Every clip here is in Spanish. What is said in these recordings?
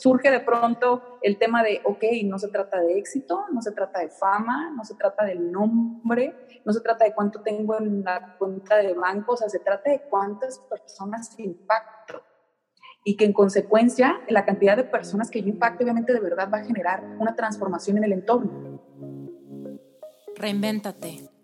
surge de pronto el tema de, ok, no se trata de éxito, no se trata de fama, no se trata del nombre, no se trata de cuánto tengo en la cuenta de banco, o sea, se trata de cuántas personas impacto. Y que en consecuencia, la cantidad de personas que yo impacte, obviamente de verdad va a generar una transformación en el entorno. Reinvéntate.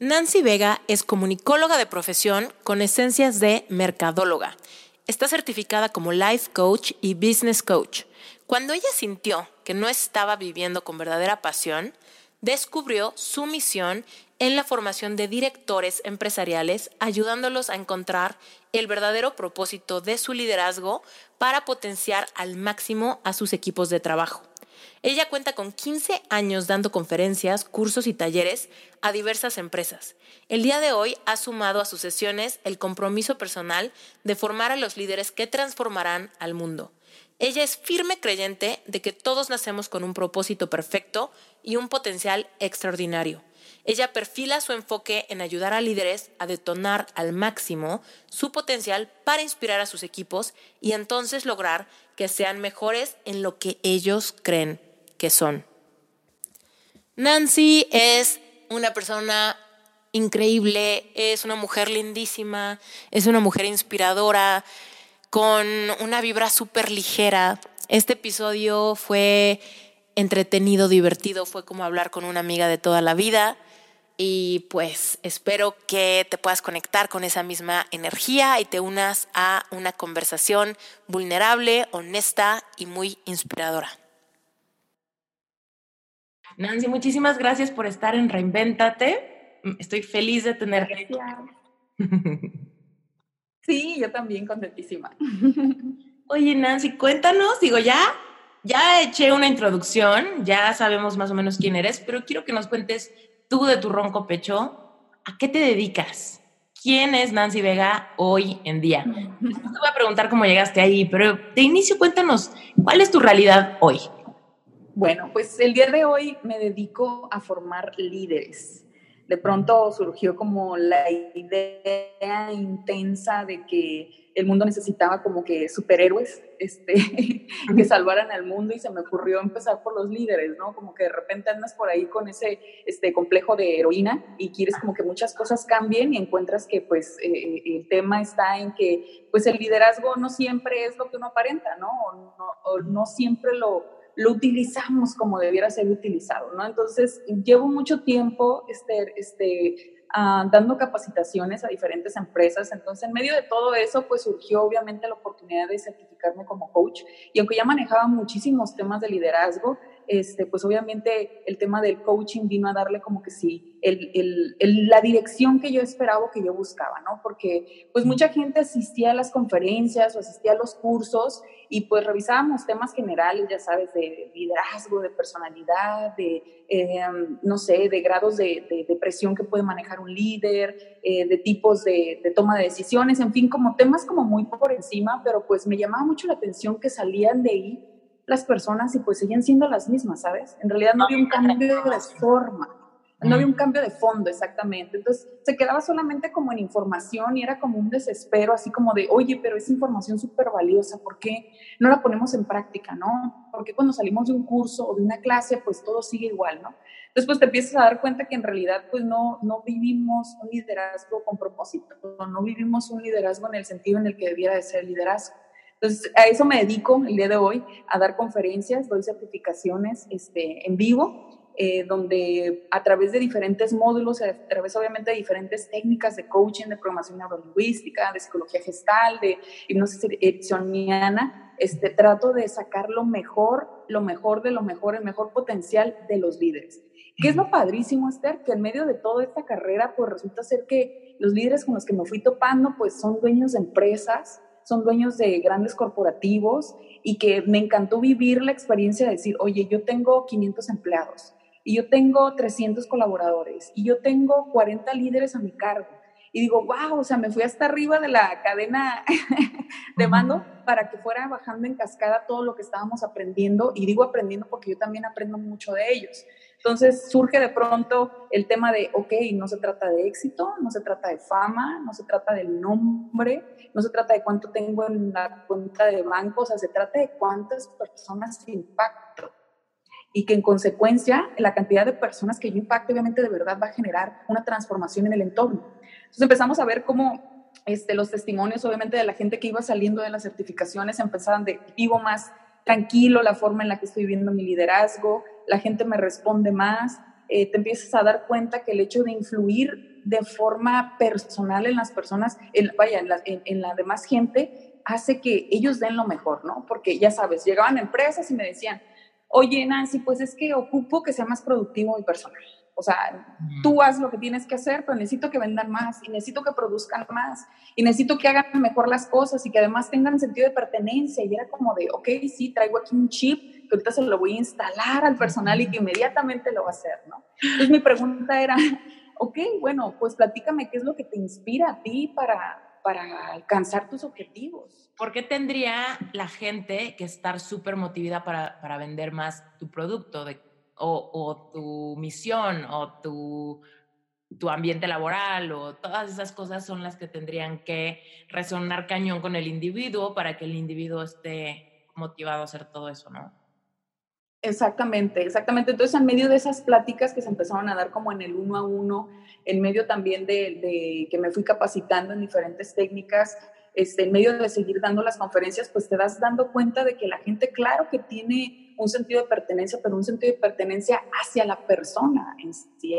Nancy Vega es comunicóloga de profesión con esencias de mercadóloga. Está certificada como life coach y business coach. Cuando ella sintió que no estaba viviendo con verdadera pasión, descubrió su misión en la formación de directores empresariales, ayudándolos a encontrar el verdadero propósito de su liderazgo para potenciar al máximo a sus equipos de trabajo. Ella cuenta con 15 años dando conferencias, cursos y talleres a diversas empresas. El día de hoy ha sumado a sus sesiones el compromiso personal de formar a los líderes que transformarán al mundo. Ella es firme creyente de que todos nacemos con un propósito perfecto y un potencial extraordinario. Ella perfila su enfoque en ayudar a líderes a detonar al máximo su potencial para inspirar a sus equipos y entonces lograr que sean mejores en lo que ellos creen que son. Nancy es una persona increíble, es una mujer lindísima, es una mujer inspiradora, con una vibra súper ligera. Este episodio fue entretenido, divertido, fue como hablar con una amiga de toda la vida y pues espero que te puedas conectar con esa misma energía y te unas a una conversación vulnerable, honesta y muy inspiradora. Nancy, muchísimas gracias por estar en Reinvéntate. Estoy feliz de tenerte. Sí, yo también contentísima. Oye, Nancy, cuéntanos, digo, ya, ya eché una introducción, ya sabemos más o menos quién eres, pero quiero que nos cuentes tú de tu ronco pecho, ¿a qué te dedicas? ¿Quién es Nancy Vega hoy en día? te voy a preguntar cómo llegaste ahí, pero de inicio cuéntanos, ¿cuál es tu realidad hoy? Bueno, pues el día de hoy me dedico a formar líderes de pronto surgió como la idea intensa de que el mundo necesitaba como que superhéroes este, que salvaran al mundo y se me ocurrió empezar por los líderes, ¿no? Como que de repente andas por ahí con ese este, complejo de heroína y quieres como que muchas cosas cambien y encuentras que pues eh, eh, el tema está en que pues el liderazgo no siempre es lo que uno aparenta, ¿no? no, o no siempre lo lo utilizamos como debiera ser utilizado, ¿no? Entonces, llevo mucho tiempo este, este, ah, dando capacitaciones a diferentes empresas, entonces en medio de todo eso, pues surgió obviamente la oportunidad de certificarme como coach, y aunque ya manejaba muchísimos temas de liderazgo, este, pues obviamente el tema del coaching vino a darle como que sí, el, el, la dirección que yo esperaba, que yo buscaba, ¿no? Porque pues mucha gente asistía a las conferencias o asistía a los cursos y pues revisábamos temas generales, ya sabes, de liderazgo, de personalidad, de, em, no sé, de grados de, de, presión que puede manejar un líder, eh, de tipos de, de toma de decisiones, en fin, como temas como muy por encima, pero pues me llamaba mucho la atención que salían de ahí las personas y pues siguen siendo las mismas, ¿sabes? En realidad no había un cambio de forma, no había un cambio de fondo exactamente. Entonces se quedaba solamente como en información y era como un desespero, así como de, oye, pero es información súper valiosa, ¿por qué no la ponemos en práctica, no? Porque cuando salimos de un curso o de una clase, pues todo sigue igual, ¿no? Después te empiezas a dar cuenta que en realidad pues no, no vivimos un liderazgo con propósito, no vivimos un liderazgo en el sentido en el que debiera de ser liderazgo. Entonces, a eso me dedico el día de hoy, a dar conferencias, doy certificaciones este, en vivo. eh, donde a través de diferentes módulos, a través obviamente de diferentes técnicas de coaching, de programación neurolingüística, de psicología gestal, de hipnosis ericksoniana, este, trato de sacar lo mejor, lo mejor de lo mejor, el mejor potencial de los líderes. ¿Qué es lo padrísimo, Esther? Que en medio de toda esta carrera, pues resulta ser que los líderes con los que me fui topando, pues son dueños de empresas, son dueños de grandes corporativos y que me encantó vivir la experiencia de decir, oye, yo tengo 500 empleados y yo tengo 300 colaboradores y yo tengo 40 líderes a mi cargo. Y digo, wow, o sea, me fui hasta arriba de la cadena de mando para que fuera bajando en cascada todo lo que estábamos aprendiendo. Y digo aprendiendo porque yo también aprendo mucho de ellos. Entonces surge de pronto el tema de, ok, no se trata de éxito, no se trata de fama, no se trata del nombre, no se trata de cuánto tengo en la cuenta de banco, o sea, se trata de cuántas personas impacto. Y que en consecuencia la cantidad de personas que yo impacto obviamente de verdad va a generar una transformación en el entorno. Entonces empezamos a ver cómo este, los testimonios obviamente de la gente que iba saliendo de las certificaciones empezaban de vivo más tranquilo la forma en la que estoy viendo mi liderazgo, la gente me responde más, eh, te empiezas a dar cuenta que el hecho de influir de forma personal en las personas, en, vaya, en la, en, la demás gente, hace que ellos den lo mejor, ¿no? Porque ya sabes, llegaban empresas y me decían, oye Nancy, pues es que ocupo que sea más productivo y personal. O sea, tú haz lo que tienes que hacer, pero necesito que vendan más y necesito que produzcan más y necesito que hagan mejor las cosas y que además tengan sentido de pertenencia. Y era como de, ok, sí, traigo aquí un chip que ahorita se lo voy a instalar al personal y que inmediatamente lo va a hacer, ¿no? Entonces mi pregunta era, ok, bueno, pues platícame qué es lo que te inspira a ti para, para alcanzar tus objetivos. ¿Por qué tendría la gente que estar súper motivada para, para, vender más tu producto? De o, tu misión o tu, tu ambiente laboral o todas esas cosas son las que tendrían que resonar cañón con el individuo para que el individuo esté motivado a hacer todo eso, ¿no? Exactamente, exactamente. Entonces, en medio de esas pláticas que se empezaron a dar como en el uno a uno, en medio también de, de que me fui capacitando en diferentes técnicas, este, en medio de seguir dando las conferencias, pues te das dando cuenta de que la gente, claro que tiene un sentido de pertenencia, pero un sentido de pertenencia hacia la persona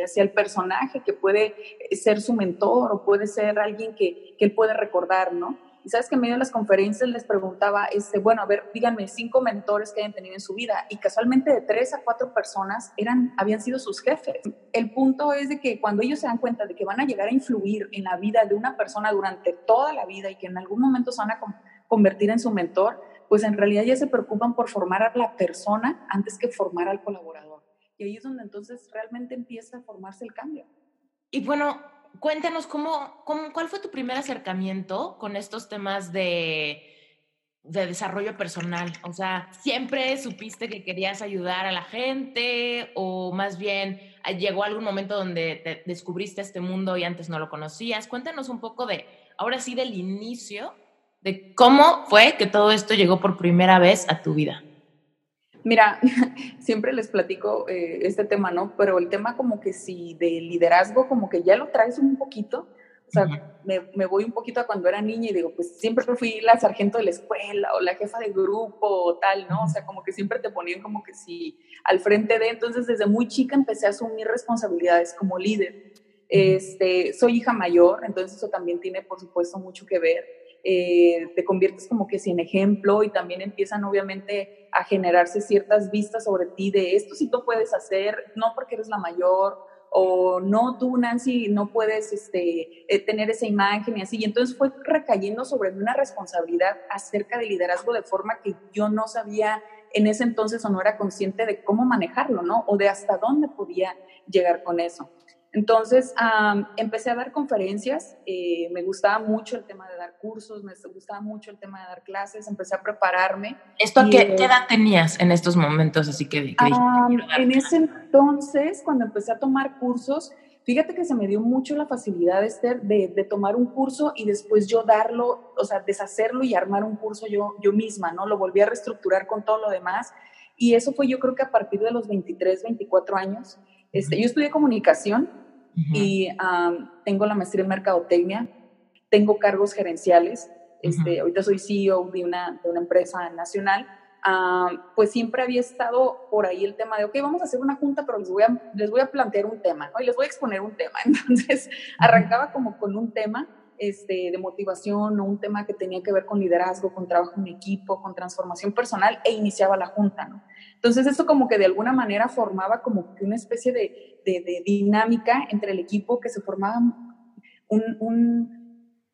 hacia el personaje que puede ser su mentor o puede ser alguien que, que él puede recordar, ¿no? Y sabes que en medio de las conferencias les preguntaba, este, bueno, a ver, díganme cinco mentores que hayan tenido en su vida. Y casualmente de tres a cuatro personas eran, habían sido sus jefes. El punto es de que cuando ellos se dan cuenta de que van a llegar a influir en la vida de una persona durante toda la vida y que en algún momento se van a convertir en su mentor, pues en realidad ya se preocupan por formar a la persona antes que formar al colaborador. Y ahí es donde entonces realmente empieza a formarse el cambio. Y bueno, cuéntanos cómo, cómo cuál fue tu primer acercamiento con estos temas de, de desarrollo personal. O sea, ¿siempre supiste que querías ayudar a la gente o más bien ah, llegó algún momento donde te descubriste este mundo y antes no lo conocías? Cuéntanos un poco de, ahora sí, del inicio de cómo fue que todo esto llegó por primera vez a tu vida. Mira, siempre les platico eh, este tema, ¿no? Pero el tema como que si de liderazgo, como que ya lo traes un poquito, o sea, me, me, voy un poquito a cuando era niña y digo, pues siempre fui la sargento de la escuela o la jefa de grupo o tal, ¿no? O sea, como que siempre te ponían como que sí al frente de, entonces desde muy chica empecé a asumir responsabilidades como líder. Este, soy hija mayor, entonces eso también tiene, por supuesto, mucho que ver. Eh, te conviertes como que sin ejemplo y también empiezan obviamente a generarse ciertas vistas sobre ti de esto si tú puedes hacer, no porque eres la mayor o no tú Nancy no puedes este, eh, tener esa imagen y así. Y entonces fue recayendo sobre mí una responsabilidad acerca del liderazgo de forma que yo no sabía en ese entonces o no era consciente de cómo manejarlo, ¿no? O de hasta dónde podía llegar con eso. Entonces, empecé a dar conferencias, eh, me gustaba mucho el tema de dar cursos, me gustaba mucho el tema de dar clases, empecé a prepararme. ¿Esto qué, edad tenías en estos momentos? Así que, en ese entonces, cuando empecé a tomar cursos, fíjate que se me dio mucho la facilidad, Esther, de, de, tomar un curso y después yo darlo, o sea, deshacerlo y armar un curso yo, yo misma, ¿no? Lo volví a reestructurar con todo lo demás. Y eso fue yo creo que a partir de los 23, 24 años. Este, yo estudié comunicación y tengo la maestría en mercadotecnia, tengo cargos gerenciales, este, ahorita soy CEO de una, de una empresa nacional, pues siempre había estado por ahí el tema de, ok, vamos a hacer una junta, pero les voy a, les voy a plantear un tema, ¿no? Y les voy a exponer un tema. Entonces, arrancaba como con un tema este, de motivación o un tema que tenía que ver con liderazgo, con trabajo en equipo, con transformación personal e iniciaba la junta, ¿no? Entonces eso como que de alguna manera formaba como que una especie de, de, dinámica entre el equipo que se formaba un, un,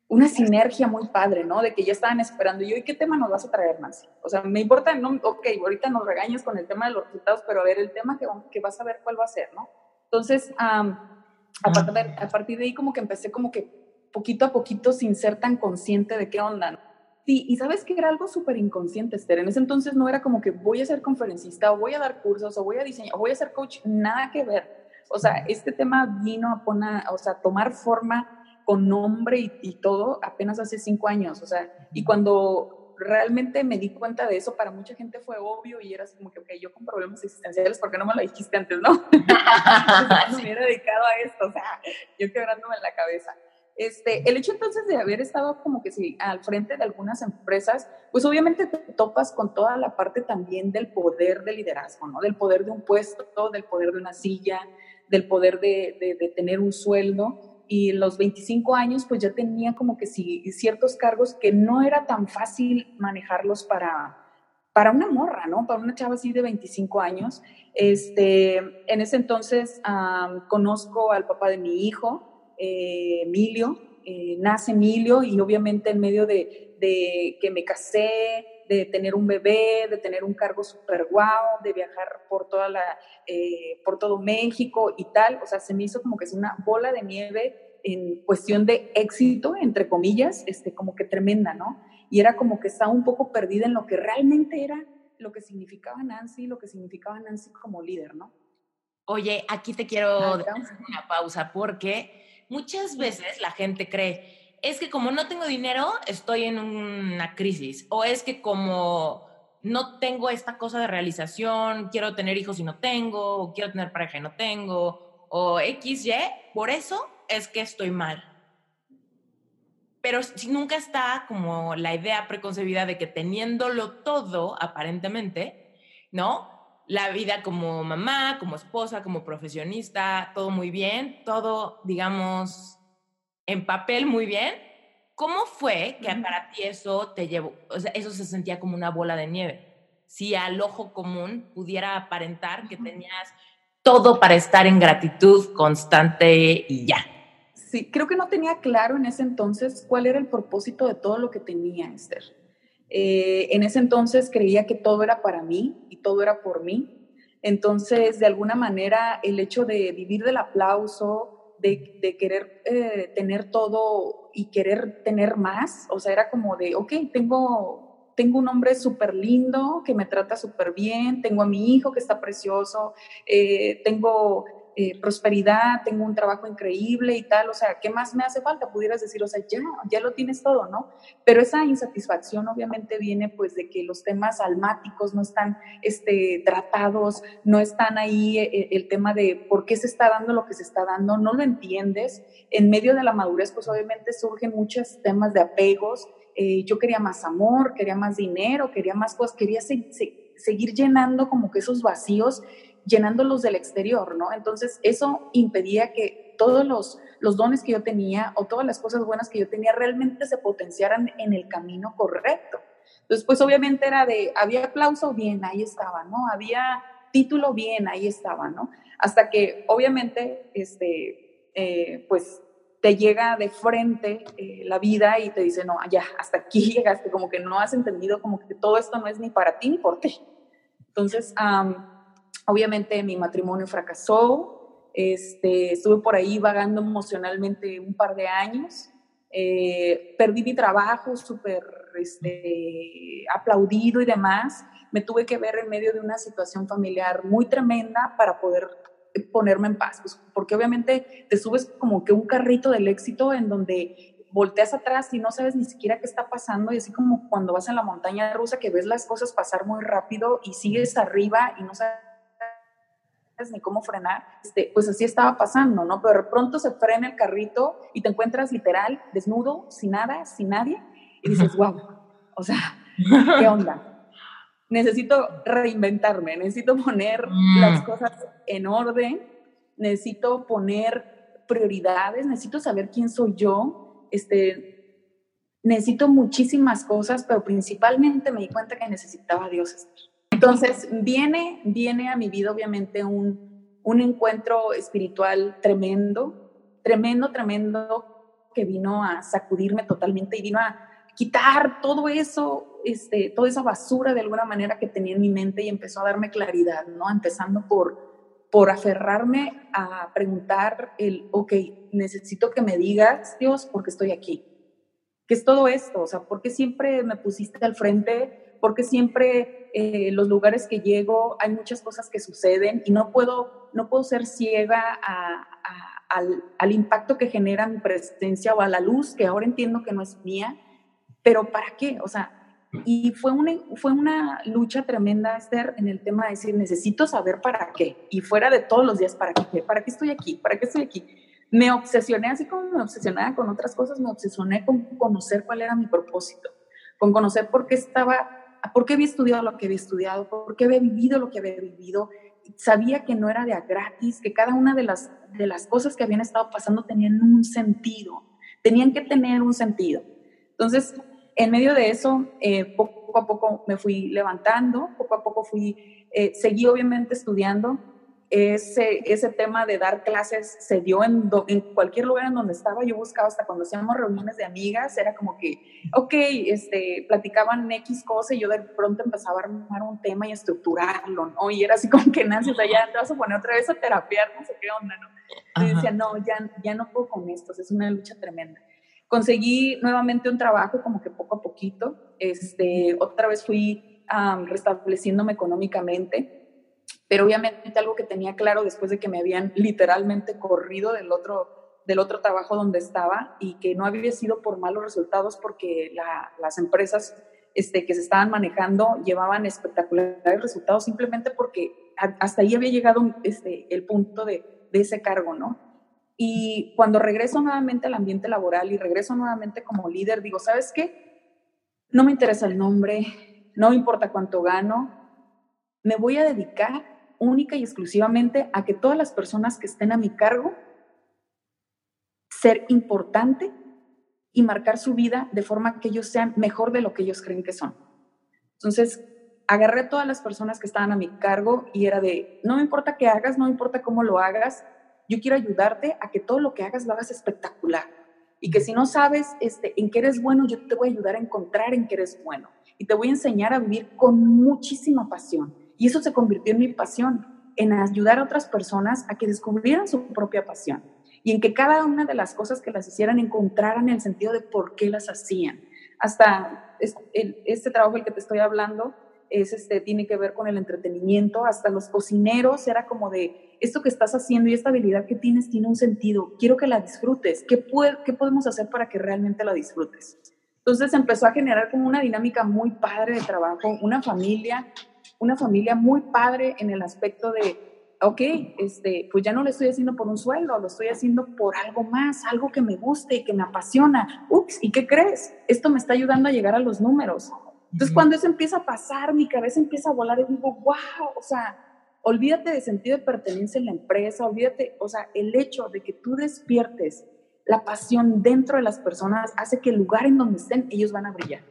una sinergia muy padre, ¿no? De que ya estaban esperando, y hoy, ¿qué tema nos vas a traer, Nancy? O sea, me importa, no, ok, ahorita nos regañas con el tema de los resultados, pero a ver, el tema que, que vas a ver, ¿cuál va a ser, no? Entonces, a, partir, a partir de ahí como que empecé como que poquito a poquito sin ser tan consciente de qué onda. Sí, y sabes que era algo súper inconsciente, Esther. En ese entonces no era como que voy a ser conferencista o voy a dar cursos o voy a diseñar o voy a ser coach, nada que ver. O sea, este tema vino a poner, o sea, tomar forma con nombre y, y, todo apenas hace cinco años. O sea, y cuando realmente me di cuenta de eso, para mucha gente fue obvio y era así como que, ok, yo con problemas existenciales, ¿por qué no me lo dijiste antes, no? no me hubiera dedicado a esto, o sea, yo quebrándome la cabeza. Este, el hecho entonces de haber estado como que sí, al frente de algunas empresas, pues obviamente te topas con toda la parte también del poder de liderazgo, ¿no? Del poder de un puesto, del poder de una silla, del poder de, tener un sueldo. Y los 25 años, pues ya tenía como que sí, ciertos cargos que no era tan fácil manejarlos para, para una morra, ¿no? Para una chava así de 25 años. Este, en ese entonces conozco al papá de mi hijo, eh, Emilio, eh, nace Emilio y obviamente en medio de, que me casé, de tener un bebé, de tener un cargo súper guau, de viajar por, toda la, eh, por todo México y tal, o sea, se me hizo como que es una bola de nieve en cuestión de éxito, entre comillas, este, como que tremenda, ¿no? Y era como que estaba un poco perdida en lo que realmente era lo que significaba Nancy, lo que significaba Nancy como líder, ¿no? Oye, aquí te quiero hacer una pausa porque muchas veces la gente cree, es que como no tengo dinero, estoy en una crisis, o es que como no tengo esta cosa de realización, quiero tener hijos y no tengo, o quiero tener pareja y no tengo, o XY, por eso es que estoy mal. Pero si nunca está como la idea preconcebida de que teniéndolo todo, aparentemente, ¿no? La vida como mamá, como esposa, como profesionista, todo muy bien, todo, digamos, en papel muy bien. ¿Cómo fue que para ti eso te llevó, o sea, eso se sentía como una bola de nieve? Si al ojo común pudiera aparentar que tenías todo para estar en gratitud constante y ya. Sí, creo que no tenía claro en ese entonces cuál era el propósito de todo lo que tenía, Esther. Eh, en ese entonces creía que todo era para mí y todo era por mí. Entonces, de alguna manera, el hecho de vivir del aplauso, de, querer eh, tener todo y querer tener más, o sea, era como de, ok, tengo, tengo un hombre súper lindo que me trata súper bien, tengo a mi hijo que está precioso, eh, tengo eh, prosperidad, tengo un trabajo increíble y tal, o sea, ¿qué más me hace falta? Pudieras decir, o sea, ya, ya lo tienes todo, ¿no? Pero esa insatisfacción obviamente viene pues de que los temas almáticos no están este, tratados, no están ahí eh, eh, el tema de por qué se está dando lo que se está dando, no lo entiendes. En medio de la madurez pues obviamente surgen muchos temas de apegos, yo quería más amor, quería más dinero, quería más cosas, quería seguir llenando como que esos vacíos llenándolos del exterior, ¿no? Entonces, eso impedía que todos los, los dones que yo tenía o todas las cosas buenas que yo tenía realmente se potenciaran en el camino correcto. Entonces, pues obviamente era de, había aplauso, bien, ahí estaba, ¿no? Había título, bien, ahí estaba, ¿no? Hasta que obviamente, este, eh, pues te llega de frente eh, la vida y te dice, no, ya, hasta aquí llegaste, como que no has entendido, como que todo esto no es ni para ti ni por ti. Entonces, Obviamente mi matrimonio fracasó, este, estuve por ahí vagando emocionalmente un par de años, eh, perdí mi trabajo súper este, aplaudido y demás, me tuve que ver en medio de una situación familiar muy tremenda para poder ponerme en paz, pues, porque obviamente te subes como que un carrito del éxito en donde volteas atrás y no sabes ni siquiera qué está pasando y así como cuando vas en la montaña rusa que ves las cosas pasar muy rápido y sigues arriba y no sabes ni cómo frenar, este, pues así estaba pasando, ¿no? Pero de pronto se frena el carrito y te encuentras literal desnudo, sin nada, sin nadie, y dices, wow, o sea, ¿qué onda? necesito reinventarme, necesito poner mm. las cosas en orden, necesito poner prioridades, necesito saber quién soy yo, este, necesito muchísimas cosas, pero principalmente me di cuenta que necesitaba a Dios. Entonces, viene, viene a mi vida obviamente un, un encuentro espiritual tremendo, tremendo, tremendo, que vino a sacudirme totalmente y vino a quitar todo eso, este, toda esa basura de alguna manera que tenía en mi mente y empezó a darme claridad, ¿no? Empezando por, por aferrarme a preguntar el, ok, necesito que me digas, Dios, ¿por qué estoy aquí? ¿Qué es todo esto? O sea, ¿por qué siempre me pusiste al frente? ¿Por qué siempre eh, los lugares que llego hay muchas cosas que suceden y no puedo, no puedo ser ciega al, al impacto que genera mi presencia o a la luz que ahora entiendo que no es mía? pero ¿para qué? O sea, y fue una, fue una lucha tremenda, Esther, en el tema de decir, necesito saber para qué. Y fuera de todos los días, ¿para qué? ¿Para qué estoy aquí? ¿Para qué estoy aquí? Me obsesioné, así como me obsesionaba con otras cosas, me obsesioné con conocer cuál era mi propósito, con conocer por qué estaba, por qué había estudiado lo que había estudiado, por qué había vivido lo que había vivido. Sabía que no era de a gratis, que cada una de las, de las cosas que habían estado pasando tenían un sentido, tenían que tener un sentido. Entonces, en medio de eso, eh, poco a poco me fui levantando, poco a poco fui, eh, seguí obviamente estudiando. Ese, ese tema de dar clases se dio en, en cualquier lugar en donde estaba. Yo buscaba hasta cuando hacíamos reuniones de amigas, era como que, ok, este, platicaban X cosa y yo de pronto empezaba a armar un tema y estructurarlo, ¿no? Y era así como que, Nancy, o sea, ya te vas a poner otra vez a terapiar, no sé qué onda, ¿no? Y decía, no, ya, ya no puedo con esto, es una lucha tremenda. Conseguí nuevamente un trabajo como que poco a poquito. Este, otra vez fui restableciéndome económicamente, pero obviamente algo que tenía claro después de que me habían literalmente corrido del otro, del otro trabajo donde estaba y que no había sido por malos resultados porque las empresas este, que se estaban manejando llevaban espectaculares resultados simplemente porque hasta ahí había llegado este, el punto de, de ese cargo, ¿no? Y cuando regreso nuevamente al ambiente laboral y regreso nuevamente como líder, digo, ¿sabes qué? No me interesa el nombre, no me importa cuánto gano, me voy a dedicar única y exclusivamente a que todas las personas que estén a mi cargo ser importante y marcar su vida de forma que ellos sean mejor de lo que ellos creen que son. Entonces, agarré a todas las personas que estaban a mi cargo y era de, no me importa qué hagas, no me importa cómo lo hagas, yo quiero ayudarte a que todo lo que hagas lo hagas espectacular. Y que si no sabes este, en qué eres bueno, yo te voy a ayudar a encontrar en qué eres bueno. Y te voy a enseñar a vivir con muchísima pasión. Y eso se convirtió en mi pasión, en ayudar a otras personas a que descubrieran su propia pasión. Y en que cada una de las cosas que las hicieran encontraran el sentido de por qué las hacían. Hasta este trabajo del que te estoy hablando, es este, tiene que ver con el entretenimiento, hasta los cocineros, era como de, esto que estás haciendo y esta habilidad que tienes tiene un sentido, quiero que la disfrutes, ¿qué, qué podemos hacer para que realmente la disfrutes? Entonces empezó a generar como una dinámica muy padre de trabajo, una familia, una familia muy padre en el aspecto de, ok, este, pues ya no lo estoy haciendo por un sueldo, lo estoy haciendo por algo más, algo que me guste y que me apasiona. Ups, ¿y qué crees? Esto me está ayudando a llegar a los números. Entonces, cuando eso empieza a pasar, mi cabeza empieza a volar y digo, wow, o sea, olvídate de sentido de pertenencia en la empresa, olvídate, o sea, el hecho de que tú despiertes la pasión dentro de las personas hace que el lugar en donde estén, ellos van a brillar.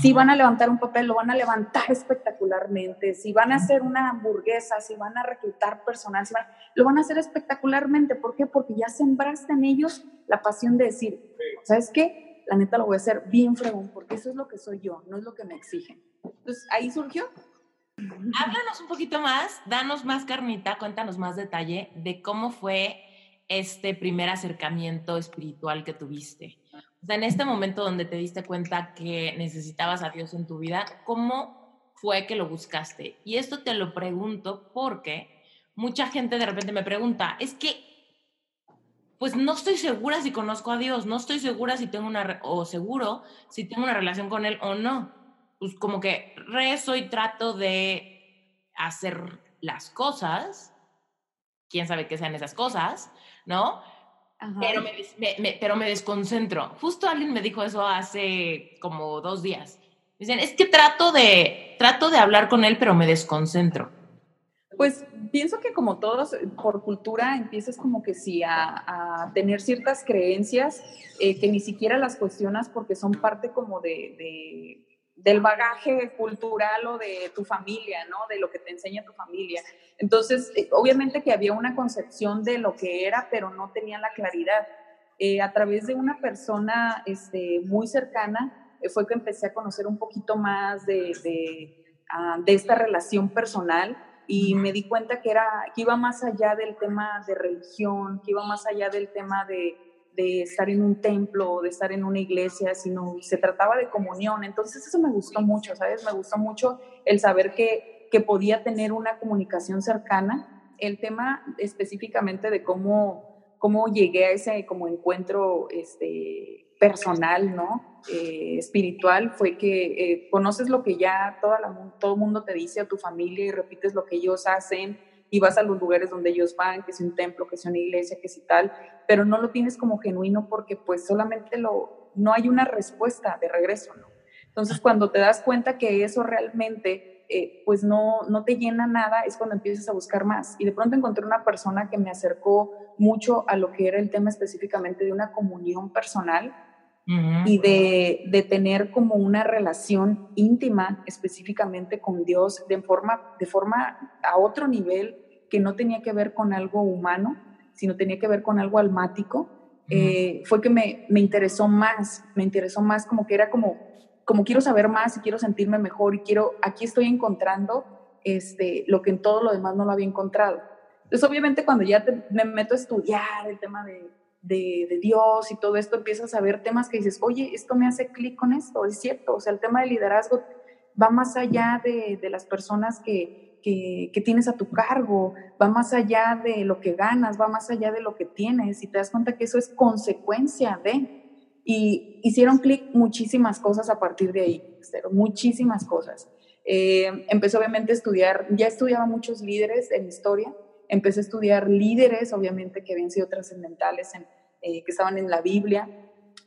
Si van a levantar un papel, lo van a levantar espectacularmente. Si van a hacer una hamburguesa, si van a reclutar personal, lo van a hacer espectacularmente. ¿Por qué? Porque ya sembraste en ellos la pasión de decir, ¿sabes qué? la neta lo voy a hacer bien fregón, porque eso es lo que soy yo, no es lo que me exigen. Entonces, ahí surgió. Háblanos un poquito más, danos más carnita, cuéntanos más detalle de cómo fue este primer acercamiento espiritual que tuviste. O sea, en este momento donde te diste cuenta que necesitabas a Dios en tu vida, ¿cómo fue que lo buscaste? Y esto te lo pregunto porque mucha gente de repente me pregunta, es que pues no estoy segura si conozco a Dios, no estoy segura si tengo una, o seguro si tengo una relación con Él o no. Pues como que rezo y trato de hacer las cosas, quién sabe qué sean esas cosas, ¿no? Pero me, pero me desconcentro. Justo alguien me dijo eso hace como dos días. Dicen, es que trato de, trato de hablar con él, pero me desconcentro. Pues pienso que como todos, por cultura, empiezas como que sí a, tener ciertas creencias eh, que ni siquiera las cuestionas porque son parte como de, del bagaje cultural o de tu familia, ¿no? De lo que te enseña tu familia. Entonces, eh, obviamente que había una concepción de lo que era, pero no tenía la claridad. Eh, a través de una persona este, muy cercana fue que empecé a conocer un poquito más de, de, ah, de esta relación personal y me di cuenta que, era, que iba más allá del tema de religión, que iba más allá del tema de, de estar en un templo, de estar en una iglesia, sino se trataba de comunión. Entonces eso me gustó mucho, ¿sabes? Me gustó mucho el saber que, que podía tener una comunicación cercana. El tema específicamente de cómo, cómo llegué a ese como encuentro este, personal, ¿no? Eh, espiritual, fue que eh, conoces lo que ya toda la, todo el mundo te dice a tu familia y repites lo que ellos hacen y vas a los lugares donde ellos van, que sea un templo, que sea una iglesia, que sea tal, pero no lo tienes como genuino porque pues solamente lo, no hay una respuesta de regreso, ¿no? Entonces cuando te das cuenta que eso realmente eh, pues no, no te llena nada, es cuando empiezas a buscar más. Y de pronto encontré una persona que me acercó mucho a lo que era el tema específicamente de una comunión personal, y de, de, tener como una relación íntima específicamente con Dios de forma, de forma a otro nivel que no tenía que ver con algo humano, sino tenía que ver con algo almático, eh, fue que me, me, interesó más, me interesó más como que era como, como quiero saber más y quiero sentirme mejor y quiero, aquí estoy encontrando este, lo que en todo lo demás no lo había encontrado. Entonces, obviamente, cuando ya me meto a estudiar el tema de de, Dios y todo esto, empiezas a ver temas que dices, oye, esto me hace clic con esto, es cierto, o sea, el tema del liderazgo va más allá de, las personas que, que, tienes a tu cargo, va más allá de lo que ganas, va más allá de lo que tienes y te das cuenta que eso es consecuencia de... Y hicieron clic muchísimas cosas a partir de ahí, muchísimas cosas. Eh, empecé obviamente a estudiar, ya estudiaba muchos líderes en historia, Empecé a estudiar líderes, obviamente, que habían sido trascendentales, eh, que estaban en la Biblia.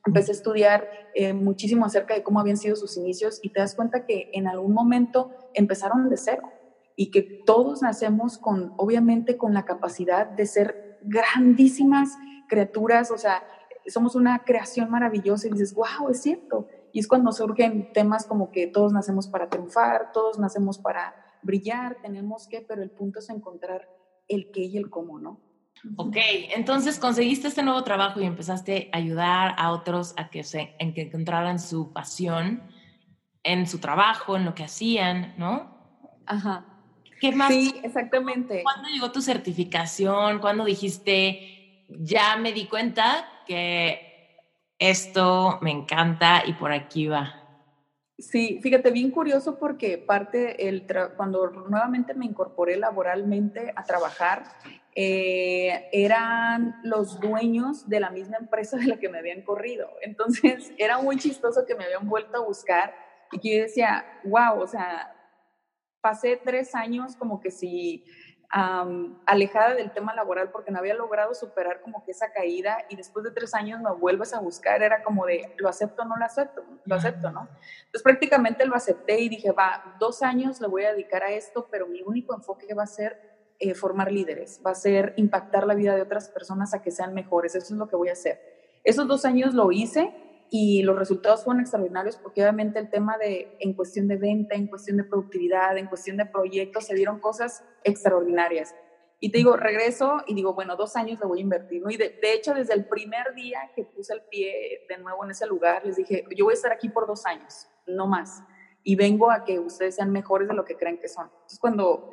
Empecé a estudiar eh, muchísimo acerca de cómo habían sido sus inicios y te das cuenta que en algún momento empezaron de cero y que todos nacemos con, obviamente, con la capacidad de ser grandísimas criaturas, o sea, somos una creación maravillosa y dices, wow, es cierto. Y es cuando surgen temas como que todos nacemos para triunfar, todos nacemos para brillar, tenemos que, pero el punto es encontrar el qué y el cómo, ¿no? Ok, entonces conseguiste este nuevo trabajo y empezaste a ayudar a otros a que, se, en que encontraran su pasión en su trabajo, en lo que hacían, ¿no? Ajá. ¿Qué más? Sí, exactamente. ¿Cuándo llegó tu certificación? ¿Cuándo dijiste, ya me di cuenta que esto me encanta y por aquí va? Sí, fíjate, bien curioso porque parte, el cuando nuevamente me incorporé laboralmente a trabajar, eh, eran los dueños de la misma empresa de la que me habían corrido. Entonces, era muy chistoso que me habían vuelto a buscar y que yo decía, wow, o sea, pasé tres años como que si alejada del tema laboral porque no había logrado superar como que esa caída y después de tres años me vuelves a buscar, era como de, lo acepto o no lo acepto, lo acepto, ¿no? Entonces prácticamente lo acepté y dije, va, dos años le voy a dedicar a esto, pero mi único enfoque va a ser eh, formar líderes, va a ser impactar la vida de otras personas a que sean mejores, eso es lo que voy a hacer. Esos dos años lo hice y los resultados fueron extraordinarios porque obviamente el tema de, en cuestión de venta, en cuestión de productividad, en cuestión de proyectos, se dieron cosas extraordinarias. Y te digo, regreso y digo, bueno, dos años le voy a invertir, ¿no? Y de, hecho, desde el primer día que puse el pie de nuevo en ese lugar, les dije, yo voy a estar aquí por dos años, no más. Y vengo a que ustedes sean mejores de lo que creen que son. Entonces, cuando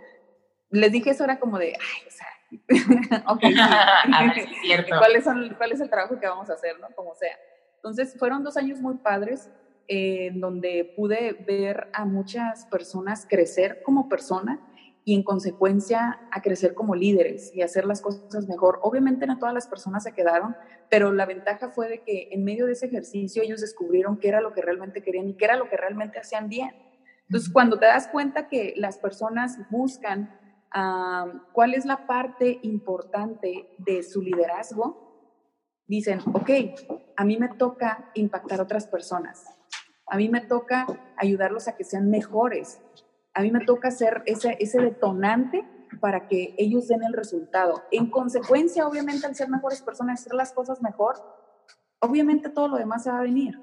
les dije eso, era como de, ay, o sea, ok, ¿Cuál, son, ¿cuál es el trabajo que vamos a hacer, no? Como sea. Entonces, fueron dos años muy padres eh, en donde pude ver a muchas personas crecer como persona y en consecuencia a crecer como líderes y hacer las cosas mejor. Obviamente no todas las personas se quedaron, pero la ventaja fue de que en medio de ese ejercicio ellos descubrieron qué era lo que realmente querían y qué era lo que realmente hacían bien. Entonces, cuando te das cuenta que las personas buscan ah, cuál es la parte importante de su liderazgo, dicen, ok, a mí me toca impactar a otras personas. A mí me toca ayudarlos a que sean mejores. A mí me toca ser ese, ese detonante para que ellos den el resultado. En consecuencia, obviamente, al ser mejores personas, hacer las cosas mejor, obviamente todo lo demás se va a venir.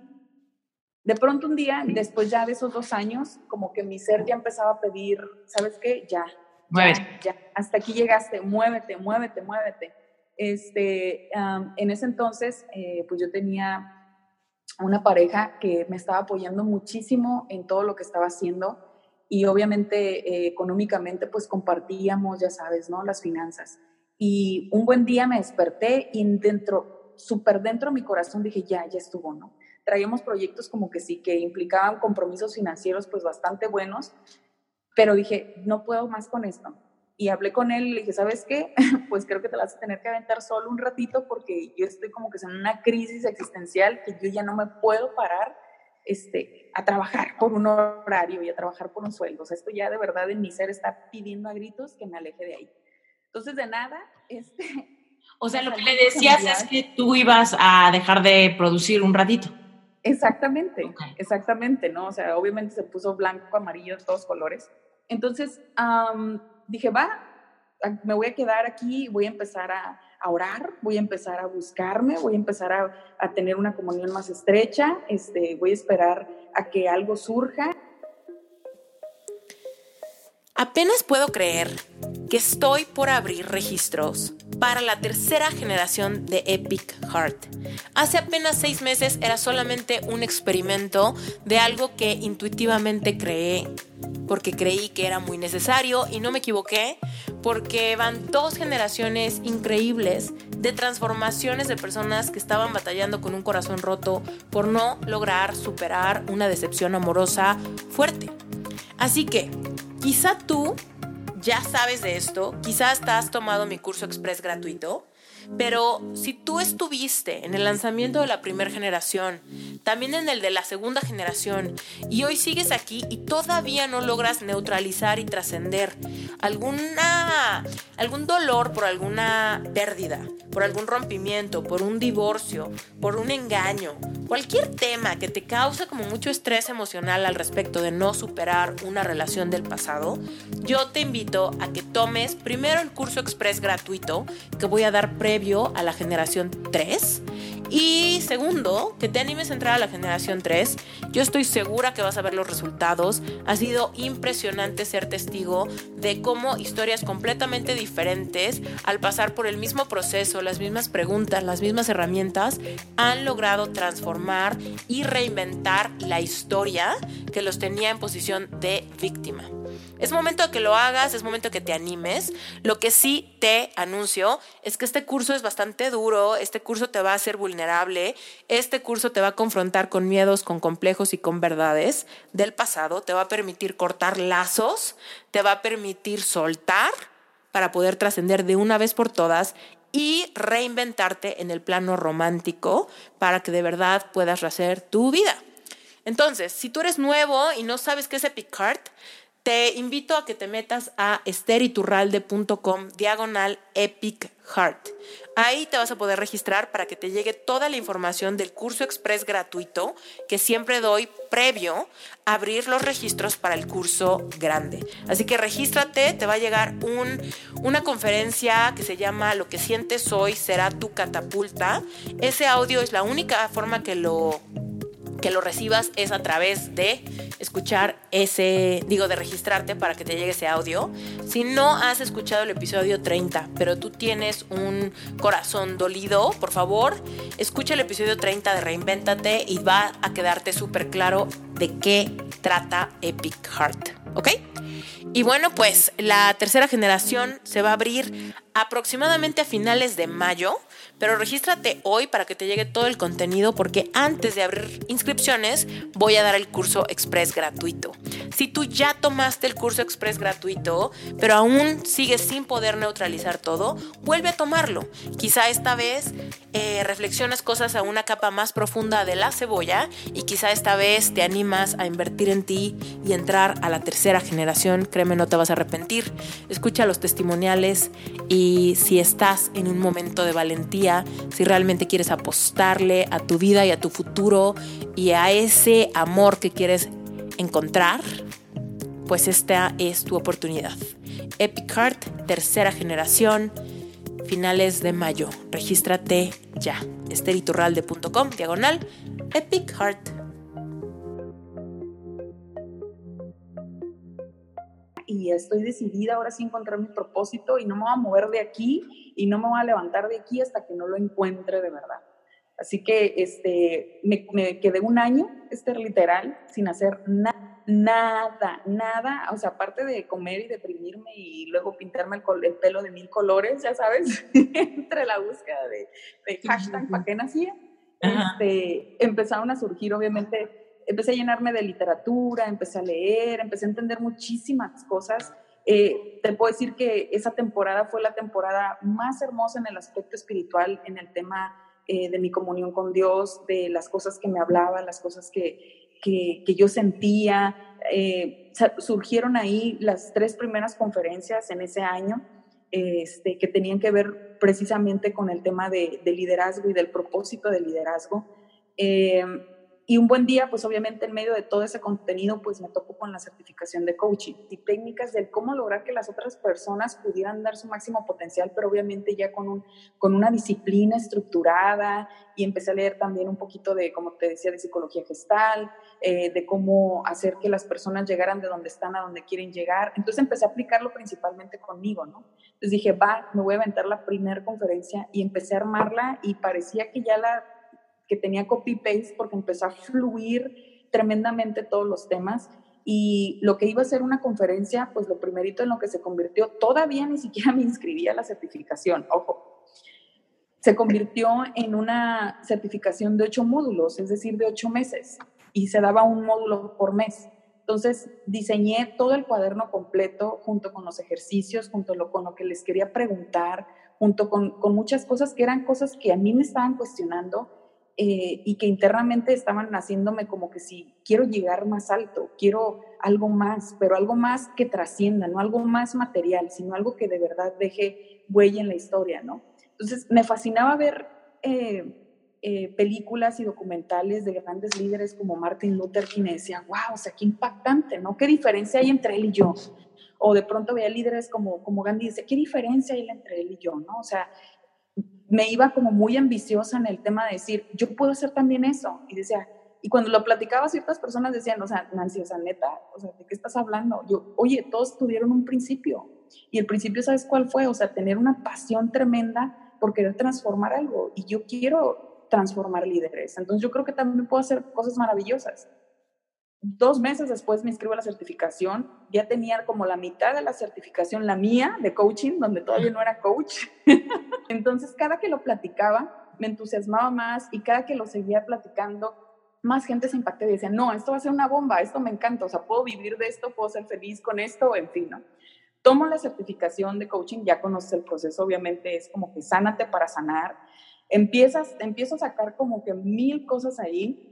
De pronto un día, después ya de esos dos años, como que mi ser ya empezaba a pedir, ¿sabes qué? Ya, ya, ya, hasta aquí llegaste, muévete, muévete, muévete. Este, en ese entonces, eh, pues yo tenía una pareja que me estaba apoyando muchísimo en todo lo que estaba haciendo y obviamente eh, económicamente pues compartíamos, ya sabes, ¿no? Las finanzas. Y un buen día me desperté y dentro, súper dentro de mi corazón dije, ya, ya estuvo, ¿no? Traíamos proyectos como que sí, que implicaban compromisos financieros pues bastante buenos, pero dije, no puedo más con esto. Y hablé con él y le dije, ¿sabes qué? Pues creo que te vas a tener que aventar solo un ratito porque yo estoy como que en una crisis existencial que yo ya no me puedo parar este, a trabajar por un horario y a trabajar por un sueldo. O sea, esto ya de verdad en mi ser está pidiendo a gritos que me aleje de ahí. Entonces, de nada, este... O sea, lo que le decías es que tú ibas a dejar de producir un ratito. Exactamente, exactamente, ¿no? O sea, obviamente se puso blanco, amarillo, todos colores. Entonces, dije, va, me voy a quedar aquí, voy a empezar a, orar, voy a empezar a buscarme, voy a empezar a, a tener una comunión más estrecha, este, voy a esperar a que algo surja. Apenas puedo creer que estoy por abrir registros para la tercera generación de Epic Heart. Hace apenas seis meses era solamente un experimento de algo que intuitivamente creé, porque creí que era muy necesario y no me equivoqué, porque van dos generaciones increíbles de transformaciones de personas que estaban batallando con un corazón roto por no lograr superar una decepción amorosa fuerte. Así que Quizá tú ya sabes de esto, quizás te has tomado mi curso express gratuito, pero si tú estuviste en el lanzamiento de la primera generación, también en el de la segunda generación, y hoy sigues aquí y todavía no logras neutralizar y trascender alguna algún dolor por alguna pérdida, por algún rompimiento, por un divorcio, por un engaño, cualquier tema que te cause como mucho estrés emocional al respecto de no superar una relación del pasado, yo te invito a que tomes primero el curso express gratuito que voy a dar previo a la generación 3 y segundo, que te animes a entrar a la generación 3. Yo estoy segura que vas a ver los resultados. Ha sido impresionante ser testigo de cómo historias completamente diferentes, al pasar por el mismo proceso, las mismas preguntas, las mismas herramientas, han logrado transformar y reinventar la historia que los tenía en posición de víctima. Es momento de que lo hagas, es momento de que te animes. Lo que sí te anuncio es que este curso es bastante duro, este curso te va a hacer vulnerable, este curso te va a confrontar con miedos, con complejos y con verdades del pasado, te va a permitir cortar lazos, te va a permitir soltar para poder trascender de una vez por todas y reinventarte en el plano romántico para que de verdad puedas rehacer tu vida. Entonces, si tú eres nuevo y no sabes qué es Epic Heart, te invito a que te metas a esteriturralde.com diagonal epic heart. Ahí te vas a poder registrar para que te llegue toda la información del curso express gratuito que siempre doy previo a abrir los registros para el curso grande. Así que regístrate, te va a llegar un, una conferencia que se llama Lo que sientes hoy será tu catapulta. Ese audio es la única forma que lo que lo recibas es a través de escuchar ese, digo, de registrarte para que te llegue ese audio. Si no has escuchado el episodio 30, pero tú tienes un corazón dolido, por favor, escucha el episodio 30 de Reinvéntate y va a quedarte súper claro de qué trata Epic Heart, ¿ok? Y bueno, pues la tercera generación se va a abrir aproximadamente a finales de mayo. Pero regístrate hoy para que te llegue todo el contenido porque antes de abrir inscripciones voy a dar el curso express gratuito. Si tú ya tomaste el curso express gratuito, pero aún sigues sin poder neutralizar todo, vuelve a tomarlo. Quizá esta vez eh, reflexionas cosas a una capa más profunda de la cebolla y quizá esta vez te animas a invertir en ti y entrar a la tercera generación. Créeme, no te vas a arrepentir. Escucha los testimoniales y si estás en un momento de valentía, si realmente quieres apostarle a tu vida y a tu futuro y a ese amor que quieres encontrar, pues esta es tu oportunidad. Epic Heart, tercera generación, finales de mayo. Regístrate ya. esteriturralde.com, diagonal, Epic Heart. Y estoy decidida ahora sí encontrar mi propósito y no me voy a mover de aquí y no me voy a levantar de aquí hasta que no lo encuentre de verdad. Así que este, me, quedé un año, este, literal, sin hacer nada, nada, nada, o sea, aparte de comer y deprimirme y luego pintarme el, pelo de mil colores, ya sabes, entre la búsqueda de, hashtag para qué nacía, este, empezaron a surgir, obviamente, empecé a llenarme de literatura, empecé a leer, empecé a entender muchísimas cosas. Eh, te puedo decir que esa temporada fue la temporada más hermosa en el aspecto espiritual, en el tema eh, de mi comunión con Dios, de las cosas que me hablaba, las cosas que, que, yo sentía. Eh, surgieron ahí las tres primeras conferencias en ese año este, que tenían que ver precisamente con el tema de, de liderazgo y del propósito del liderazgo. Eh, y un buen día, pues obviamente en medio de todo ese contenido, pues me tocó con la certificación de coaching y técnicas del cómo lograr que las otras personas pudieran dar su máximo potencial, pero obviamente ya con, un, con una disciplina estructurada y empecé a leer también un poquito de, como te decía, de psicología gestal, eh, de cómo hacer que las personas llegaran de donde están a donde quieren llegar. Entonces empecé a aplicarlo principalmente conmigo, ¿no? Entonces dije, va, me voy a aventar la primera conferencia y empecé a armarla y parecía que ya la que tenía copy-paste porque empezó a fluir tremendamente todos los temas y lo que iba a ser una conferencia, pues lo primerito en lo que se convirtió, todavía ni siquiera me inscribí a la certificación, ojo, se convirtió en una certificación de ocho módulos, es decir, de ocho meses, y se daba un módulo por mes. Entonces, diseñé todo el cuaderno completo junto con los ejercicios, junto con lo que les quería preguntar, junto con, con muchas cosas que eran cosas que a mí me estaban cuestionando eh, y que internamente estaban haciéndome como que si quiero llegar más alto, quiero algo más, pero algo más que trascienda, no algo más material, sino algo que de verdad deje huella en la historia, ¿no? Entonces me fascinaba ver eh, eh, películas y documentales de grandes líderes como Martin Luther King y decía, wow, o sea, qué impactante, ¿no? ¿Qué diferencia hay entre él y yo? O de pronto veía líderes como, como Gandhi y dice, ¿qué diferencia hay entre él y yo? ¿no? O sea, me iba como muy ambiciosa en el tema de decir, yo puedo hacer también eso. Y decía, y cuando lo platicaba, ciertas personas decían, o sea, Nancy, o o sea, ¿de qué estás hablando? Yo, oye, todos tuvieron un principio. Y el principio, ¿sabes cuál fue? O sea, tener una pasión tremenda por querer transformar algo. Y yo quiero transformar líderes. Entonces, yo creo que también puedo hacer cosas maravillosas dos meses después me inscribo a la certificación, ya tenía como la mitad de la certificación, la mía de coaching, donde todavía no era coach. Entonces, cada que lo platicaba, me entusiasmaba más y cada que lo seguía platicando, más gente se impactó y decía, no, esto va a ser una bomba, esto me encanta, o sea, puedo vivir de esto, puedo ser feliz con esto, en fin, ¿no? Tomo la certificación de coaching, ya conoces el proceso, obviamente es como que sánate para sanar. Empiezas, empiezo a sacar como que mil cosas ahí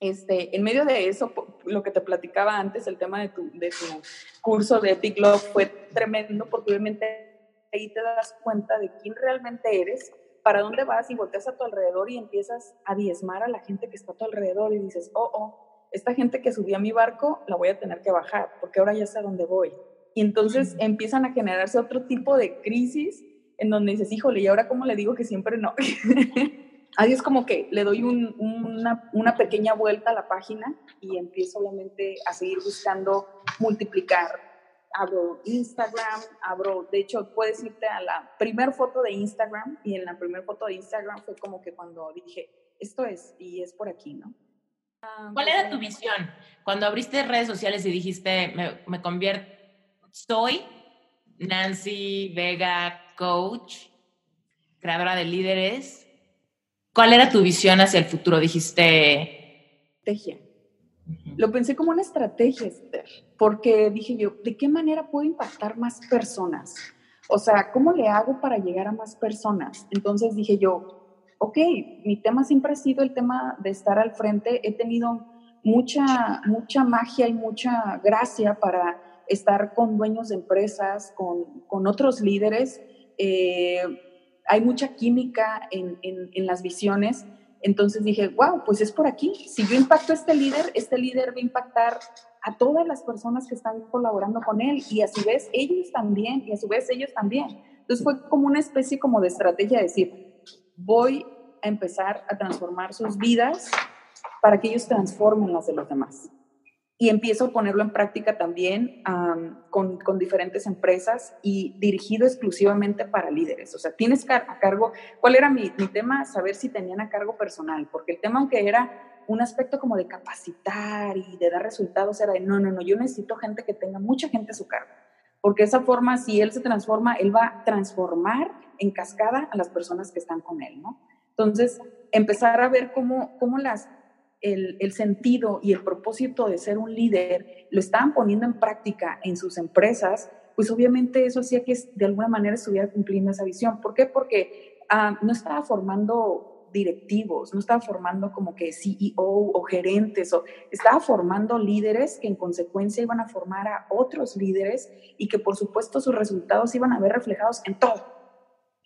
este, en medio de eso, lo que te platicaba antes, el tema de tu, de tu curso de Epic Love fue tremendo porque obviamente ahí te das cuenta de quién realmente eres, para dónde vas y volteas a tu alrededor y empiezas a diezmar a la gente que está a tu alrededor y dices, oh, oh, esta gente que subí a mi barco la voy a tener que bajar porque ahora ya sé a dónde voy. Y entonces empiezan a generarse otro tipo de crisis en donde dices, híjole, ¿y ahora cómo le digo que siempre no? Ahí es como que le doy una, una, pequeña vuelta a la página y empiezo obviamente a seguir buscando multiplicar. Abro Instagram, abro, de hecho, puedes irte a la primera foto de Instagram y en la primera foto de Instagram fue como que cuando dije, esto es y es por aquí, ¿no? Ah, ¿Cuál era tu visión? Cuando abriste redes sociales y dijiste, me, me convierto, soy Nancy Vega, coach, creadora de líderes, ¿Cuál era tu visión hacia el futuro? Dijiste... Estrategia. Lo pensé como una estrategia, Esther, porque dije yo, ¿de qué manera puedo impactar más personas? O sea, ¿cómo le hago para llegar a más personas? Entonces dije yo, ok, mi tema siempre ha sido el tema de estar al frente. He tenido mucha, mucha magia y mucha gracia para estar con dueños de empresas, con, con otros líderes. Eh, hay mucha química en, en, las visiones entonces dije, wow, pues es por aquí. Si yo impacto a este líder, este líder va a impactar a todas las personas que están colaborando con él y a su vez ellos también y a su vez ellos también. Entonces fue como una especie como de estrategia de decir, voy a empezar a transformar sus vidas para que ellos transformen las de los demás y empiezo a ponerlo en práctica también con, con, diferentes empresas y dirigido exclusivamente para líderes. O sea, tienes a cargo, ¿cuál era mi, mi, tema? Saber si tenían a cargo personal, porque el tema aunque era un aspecto como de capacitar y de dar resultados, era de, no, no, no, yo necesito gente que tenga mucha gente a su cargo, porque de esa forma, si él se transforma, él va a transformar en cascada a las personas que están con él, ¿no? Entonces, empezar a ver cómo, cómo las el, sentido y el propósito de ser un líder lo estaban poniendo en práctica en sus empresas, pues obviamente eso hacía que de alguna manera estuviera cumpliendo esa visión. ¿Por qué? Porque ah, no estaba formando directivos, no estaba formando como que CEO o gerentes, o estaba formando líderes que en consecuencia iban a formar a otros líderes y que por supuesto sus resultados iban a ver reflejados en todo,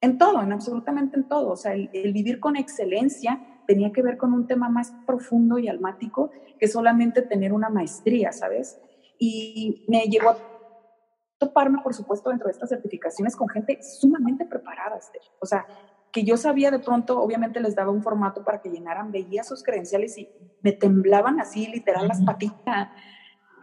en todo, en absolutamente en todo. O sea, el vivir con excelencia tenía que ver con un tema más profundo y almático que solamente tener una maestría, ¿sabes? Y me llegó a toparme, por supuesto, dentro de estas certificaciones con gente sumamente preparada, O sea, que yo sabía de pronto, obviamente les daba un formato para que llenaran, veía sus credenciales y me temblaban así, literal, las patitas,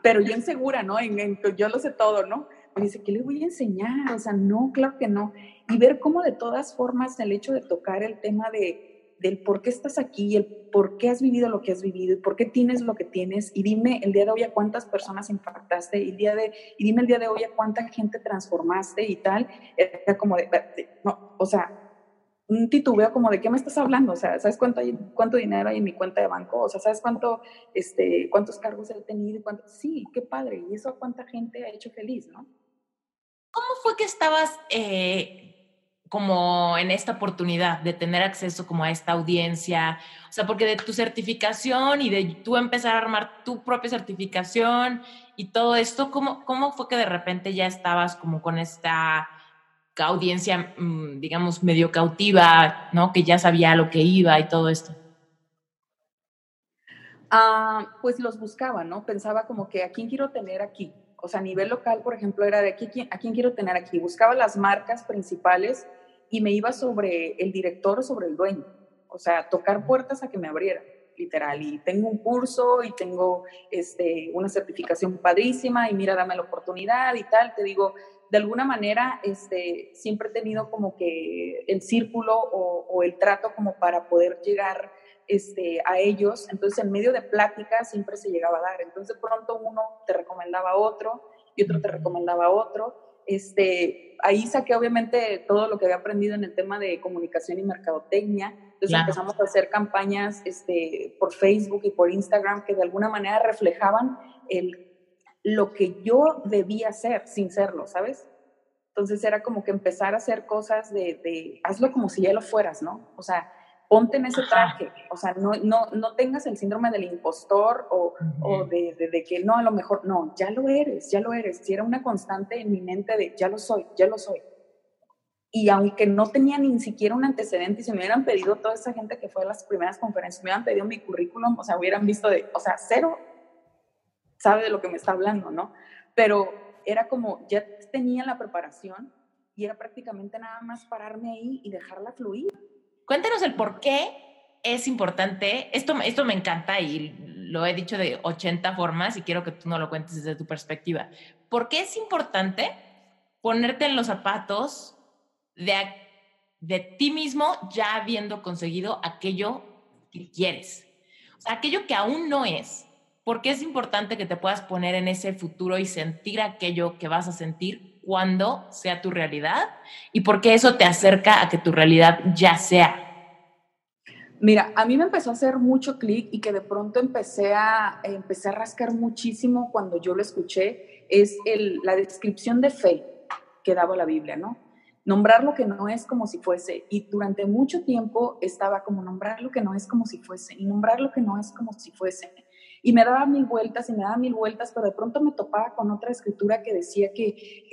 pero yo insegura, ¿no? En, yo lo sé todo, ¿no? Me dice, ¿qué le voy a enseñar? O sea, no, claro que no. Y ver cómo de todas formas el hecho de tocar el tema de del por qué estás aquí, el por qué has vivido lo que has vivido y por qué tienes lo que tienes. Y dime el día de hoy a cuántas personas impactaste y, día de, y dime el día de hoy a cuánta gente transformaste y tal. Era como de, no, o sea, un titubeo como de qué me estás hablando, o sea, ¿sabes cuánto, hay, cuánto dinero hay en mi cuenta de banco? O sea, ¿sabes cuánto, este, cuántos cargos he tenido? Cuánto? Sí, qué padre. Y eso a cuánta gente ha hecho feliz, ¿no? ¿Cómo fue que estabas eh, como en esta oportunidad de tener acceso como a esta audiencia, o sea, porque de tu certificación y de tú empezar a armar tu propia certificación y todo esto, ¿cómo, cómo fue que de repente ya estabas como con esta audiencia, mm, digamos, medio cautiva, ¿no? Que ya sabía lo que iba y todo esto. Ah, pues los buscaba, ¿no? Pensaba como que a quién quiero tener aquí. O sea, a nivel local, por ejemplo, era de aquí, a quién quiero tener aquí. Buscaba las marcas principales y me iba sobre el director o sobre el dueño. O sea, tocar puertas a que me abrieran, literal. Y tengo un curso y tengo este, una certificación padrísima y mira, dame la oportunidad y tal. Te digo, de alguna manera este, siempre he tenido como que el círculo o, el trato como para poder llegar este, a ellos. Entonces, en medio de pláticas siempre se llegaba a dar. Entonces, pronto uno te recomendaba a otro y otro te recomendaba a otro este, ahí saqué obviamente todo lo que había aprendido en el tema de comunicación y mercadotecnia. Entonces empezamos a hacer campañas este, por Facebook y por Instagram que de alguna manera reflejaban el, lo que yo debía hacer sin serlo, ¿sabes? Entonces era como que empezar a hacer cosas de, de hazlo como si ya lo fueras, ¿no? O sea, ponte en ese traje, o sea, no, no, no tengas el síndrome del impostor o, o de, de, que no, a lo mejor, no, ya lo eres, ya lo eres. Si era una constante en mi mente de ya lo soy, ya lo soy. Y aunque no tenía ni siquiera un antecedente y se me hubieran pedido toda esa gente que fue a las primeras conferencias, me hubieran pedido mi currículum, o sea, hubieran visto de, o sea, cero sabe de lo que me está hablando, ¿no? Pero era como, ya tenía la preparación y era prácticamente nada más pararme ahí y dejarla fluir. Cuéntanos el por qué es importante. Esto, esto me encanta y lo he dicho de 80 formas y quiero que tú no lo cuentes desde tu perspectiva. ¿Por qué es importante ponerte en los zapatos de, de ti mismo ya habiendo conseguido aquello que quieres? Aquello que aún no es. ¿Por qué es importante que te puedas poner en ese futuro y sentir aquello que vas a sentir cuando sea tu realidad y porque eso te acerca a que tu realidad ya sea. Mira, a mí me empezó a hacer mucho clic y que de pronto empecé a, empecé a rascar muchísimo cuando yo lo escuché, es la descripción de fe que daba la Biblia, ¿no? Nombrar lo que no es como si fuese. Y durante mucho tiempo estaba como nombrar lo que no es como si fuese y nombrar lo que no es como si fuese. Y me daba mil vueltas y me daba mil vueltas, pero de pronto me topaba con otra escritura que decía que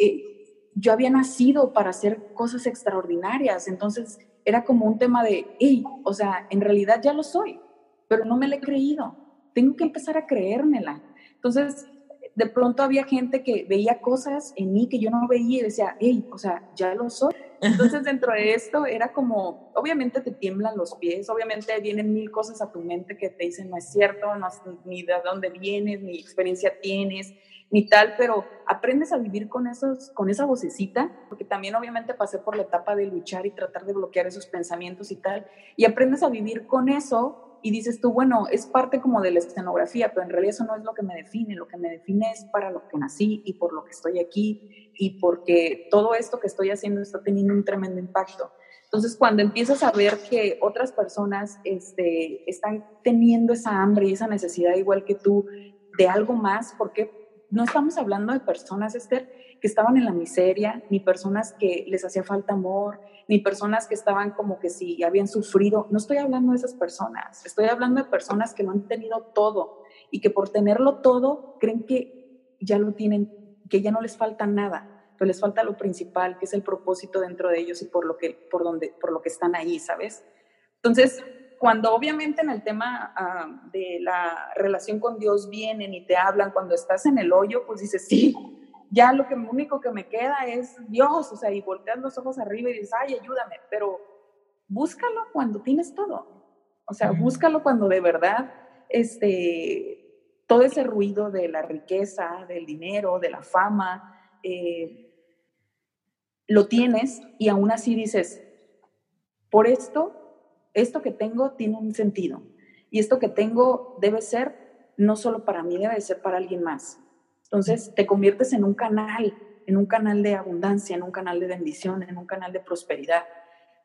yo había nacido para hacer cosas extraordinarias. Entonces era como un tema de, hey, o sea, en realidad ya lo soy, pero no me lo he creído. Tengo que empezar a creérmela. Entonces, de pronto había gente que veía cosas en mí que yo no veía y decía, hey, o sea, ya lo soy. Entonces, dentro de esto era como, obviamente te tiemblan los pies, obviamente vienen mil cosas a tu mente que te dicen, no es cierto, no, ni de dónde vienes, ni experiencia tienes, ni tal, pero aprendes a vivir con, esos, con esa vocecita, porque también obviamente pasé por la etapa de luchar y tratar de bloquear esos pensamientos y tal, y aprendes a vivir con eso y dices tú, bueno, es parte como de la escenografía, pero en realidad eso no es lo que me define, lo que me define es para lo que nací y por lo que estoy aquí y porque todo esto que estoy haciendo está teniendo un tremendo impacto. Entonces, cuando empiezas a ver que otras personas este, están teniendo esa hambre y esa necesidad igual que tú de algo más, porque no estamos hablando de personas, Esther, que estaban en la miseria, ni personas que les hacía falta amor, ni personas que estaban como que si habían sufrido. No estoy hablando de esas personas, estoy hablando de personas que lo han tenido todo y que por tenerlo todo creen que ya lo tienen, que ya no les falta nada, pero les falta lo principal, que es el propósito dentro de ellos y por lo que, por donde, por lo que están ahí, ¿sabes? Entonces, cuando obviamente en el tema ah, de la relación con Dios vienen y te hablan, cuando estás en el hoyo, pues dices, sí, ya lo que único que me queda es Dios, o sea, y volteas los ojos arriba y dices, ay, ayúdame, pero búscalo cuando tienes todo, o sea, búscalo cuando de verdad, este, todo ese ruido de la riqueza, del dinero, de la fama, eh, lo tienes y aún así dices, por esto esto que tengo tiene un sentido y esto que tengo debe ser no solo para mí, debe ser para alguien más. Entonces te conviertes en un canal, en un canal de abundancia, en un canal de bendición, en un canal de prosperidad.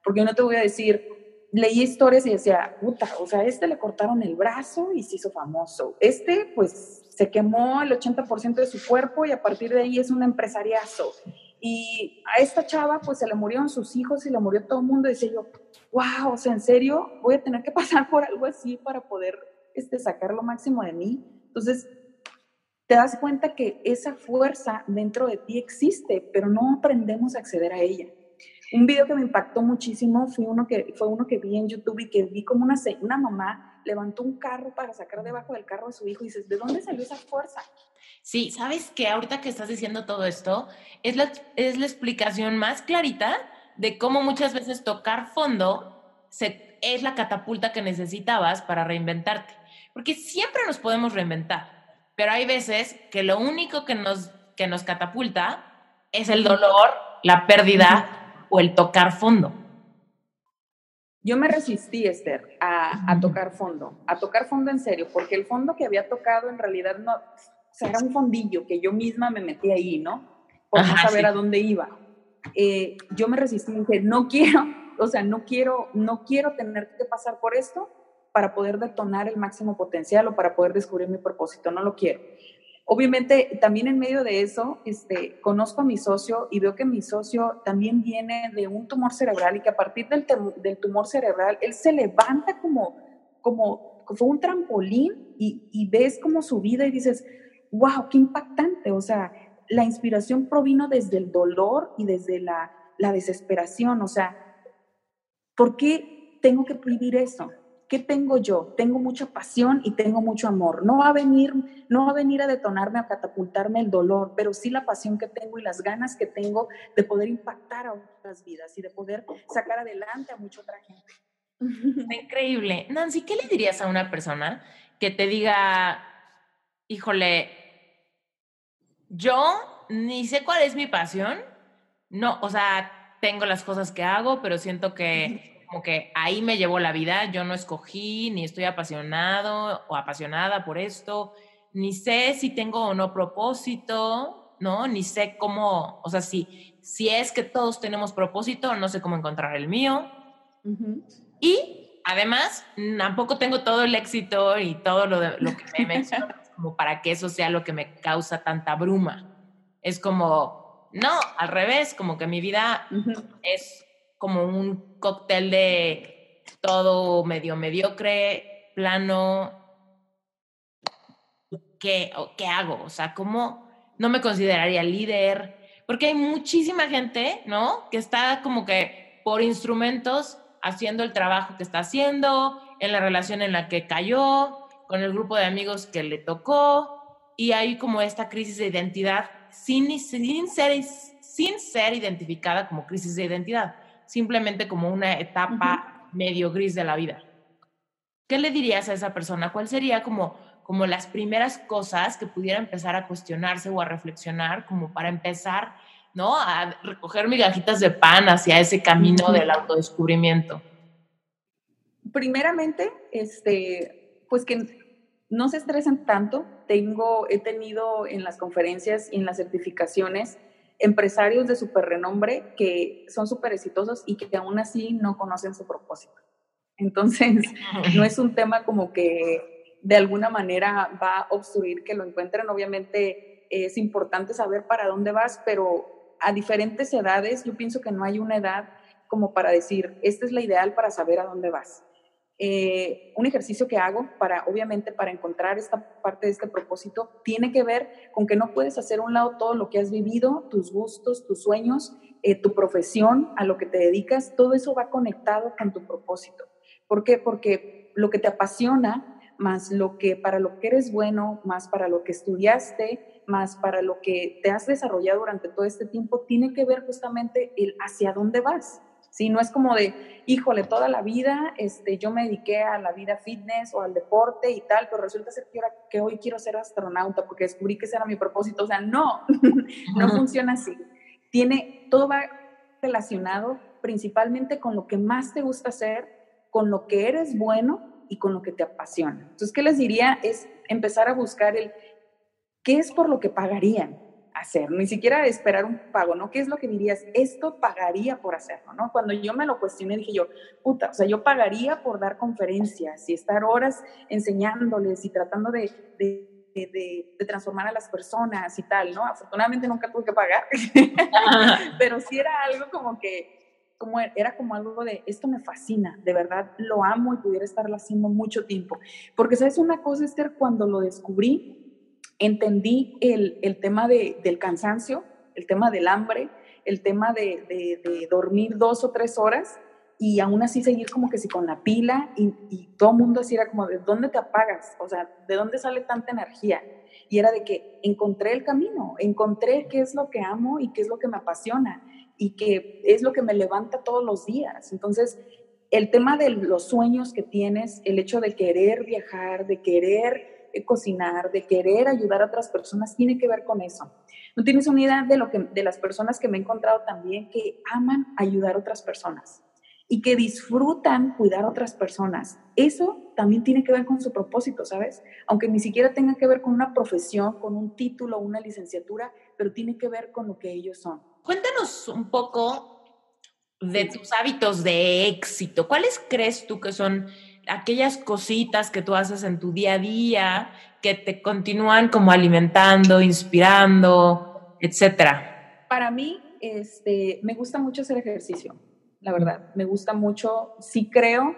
Porque yo no te voy a decir, leí historias y decía, puta, o sea, este le cortaron el brazo y se hizo famoso. Este, pues, se quemó el 80% de su cuerpo y a partir de ahí es un empresariazo. Y a esta chava, pues, se le murieron sus hijos y le murió todo el mundo. Y decía yo, wow, o sea, en serio, voy a tener que pasar por algo así para poder este, sacar lo máximo de mí. Entonces, te das cuenta que esa fuerza dentro de ti existe, pero no aprendemos a acceder a ella. Un video que me impactó muchísimo fue uno que, fue uno que vi en YouTube y que vi como una, una mamá levantó un carro para sacar debajo del carro a su hijo y dices, ¿de dónde salió esa fuerza? Sí, sabes que ahorita que estás diciendo todo esto, es la, es la explicación más clarita de cómo muchas veces tocar fondo se, es la catapulta que necesitabas para reinventarte. Porque siempre nos podemos reinventar, pero hay veces que lo único que nos, que nos catapulta es el dolor, la pérdida o el tocar fondo. Yo me resistí, Esther, a, a, tocar fondo, a tocar fondo en serio, porque el fondo que había tocado en realidad no, o sea, era un fondillo que yo misma me metí ahí, ¿no? Por no saber a dónde iba. Eh, yo me resistí y dije, no quiero, o sea, no quiero, no quiero tener que pasar por esto para poder detonar el máximo potencial o para poder descubrir mi propósito, no lo quiero. Obviamente, también en medio de eso, este, conozco a mi socio y veo que mi socio también viene de un tumor cerebral y que a partir del, del tumor cerebral, él se levanta como, como, como un trampolín y, y ves como su vida y dices, wow, qué impactante, o sea, la inspiración provino desde el dolor y desde la, desesperación. O sea, ¿por qué tengo que vivir eso? ¿Qué tengo yo? Tengo mucha pasión y tengo mucho amor. No va a venir, no va a venir a detonarme, a catapultarme el dolor, pero sí la pasión que tengo y las ganas que tengo de poder impactar a otras vidas y de poder sacar adelante a mucha otra gente. Increíble. Nancy, ¿qué le dirías a una persona que te diga, híjole, yo ni sé cuál es mi pasión. No, o sea, tengo las cosas que hago, pero siento que como que ahí me llevó la vida. Yo no escogí, ni estoy apasionado o apasionada por esto, ni sé si tengo o no propósito, ¿no? Ni sé cómo, o sea, si, si es que todos tenemos propósito, no sé cómo encontrar el mío. Y además, tampoco tengo todo el éxito y todo lo, de, lo que me mencionas como para que eso sea lo que me causa tanta bruma. Es como, no, al revés, como que mi vida es como un cóctel de todo medio mediocre, plano. ¿Qué, ¿Qué hago? O sea, ¿cómo no me consideraría líder? Porque hay muchísima gente, ¿no? Que está como que por instrumentos haciendo el trabajo que está haciendo, en la relación en la que cayó, con el grupo de amigos que le tocó, y hay como esta crisis de identidad sin, sin, ser, sin ser identificada como crisis de identidad, simplemente como una etapa medio gris de la vida. ¿Qué le dirías a esa persona? ¿Cuál sería como, como las primeras cosas que pudiera empezar a cuestionarse o a reflexionar como para empezar ¿no? A recoger migajitas de pan hacia ese camino del autodescubrimiento. Primeramente, este, pues que no se estresen tanto. Tengo, he tenido en las conferencias y en las certificaciones empresarios de super renombre que son súper exitosos y que aún así no conocen su propósito. Entonces, no es un tema como que de alguna manera va a obstruir que lo encuentren. Obviamente es importante saber para dónde vas, pero a diferentes edades, yo pienso que no hay una edad como para decir, esta es la ideal para saber a dónde vas. Eh, un ejercicio que hago para, obviamente, para encontrar esta parte de este propósito, tiene que ver con que no puedes hacer a un lado todo lo que has vivido, tus gustos, tus sueños, eh, tu profesión, a lo que te dedicas, todo eso va conectado con tu propósito. ¿Por qué? Porque lo que te apasiona, más lo que para lo que eres bueno, más para lo que estudiaste, más para lo que te has desarrollado durante todo este tiempo, tiene que ver justamente el hacia dónde vas. Si no es como de, híjole, toda la vida este, yo me dediqué a la vida fitness o al deporte y tal, pero resulta ser que, que hoy quiero ser astronauta porque descubrí que ese era mi propósito. O sea, no, no funciona así. Tiene, todo va relacionado principalmente con lo que más te gusta hacer, con lo que eres bueno y con lo que te apasiona. Entonces, ¿qué les diría? Es empezar a buscar el ¿qué es por lo que pagarían hacer? Ni siquiera esperar un pago, ¿no? ¿Qué es lo que dirías? Esto pagaría por hacerlo, ¿no? Cuando yo me lo cuestioné, dije yo, puta, o sea, yo pagaría por dar conferencias y estar horas enseñándoles y tratando de, de, de, transformar a las personas y tal, ¿no? Afortunadamente nunca tuve que pagar, pero sí era algo como que, como era como algo de, esto me fascina, de verdad lo amo y pudiera estarlo haciendo mucho tiempo. Porque, ¿sabes una cosa, Esther? Cuando lo descubrí, entendí el, el tema de, del cansancio, el tema del hambre, el tema de, de, dormir dos o tres horas y aún así seguir como que si con la pila y, y todo el mundo así era como, ¿de dónde te apagas? O sea, ¿de dónde sale tanta energía? Y era de que encontré el camino, encontré qué es lo que amo y qué es lo que me apasiona y que es lo que me levanta todos los días. Entonces, el tema de los sueños que tienes, el hecho de querer viajar, de querer cocinar, de querer ayudar a otras personas, tiene que ver con eso. No tienes una idea de, lo que, de las personas que me he encontrado también que aman ayudar a otras personas y que disfrutan cuidar a otras personas. Eso también tiene que ver con su propósito, ¿sabes? Aunque ni siquiera tenga que ver con una profesión, con un título, una licenciatura, pero tiene que ver con lo que ellos son. Cuéntanos un poco de tus hábitos de éxito. ¿Cuáles crees tú que son aquellas cositas que tú haces en tu día a día que te continúan como alimentando, inspirando, etcétera? Para mí, este, me gusta mucho hacer ejercicio, la verdad. Me gusta mucho, sí creo,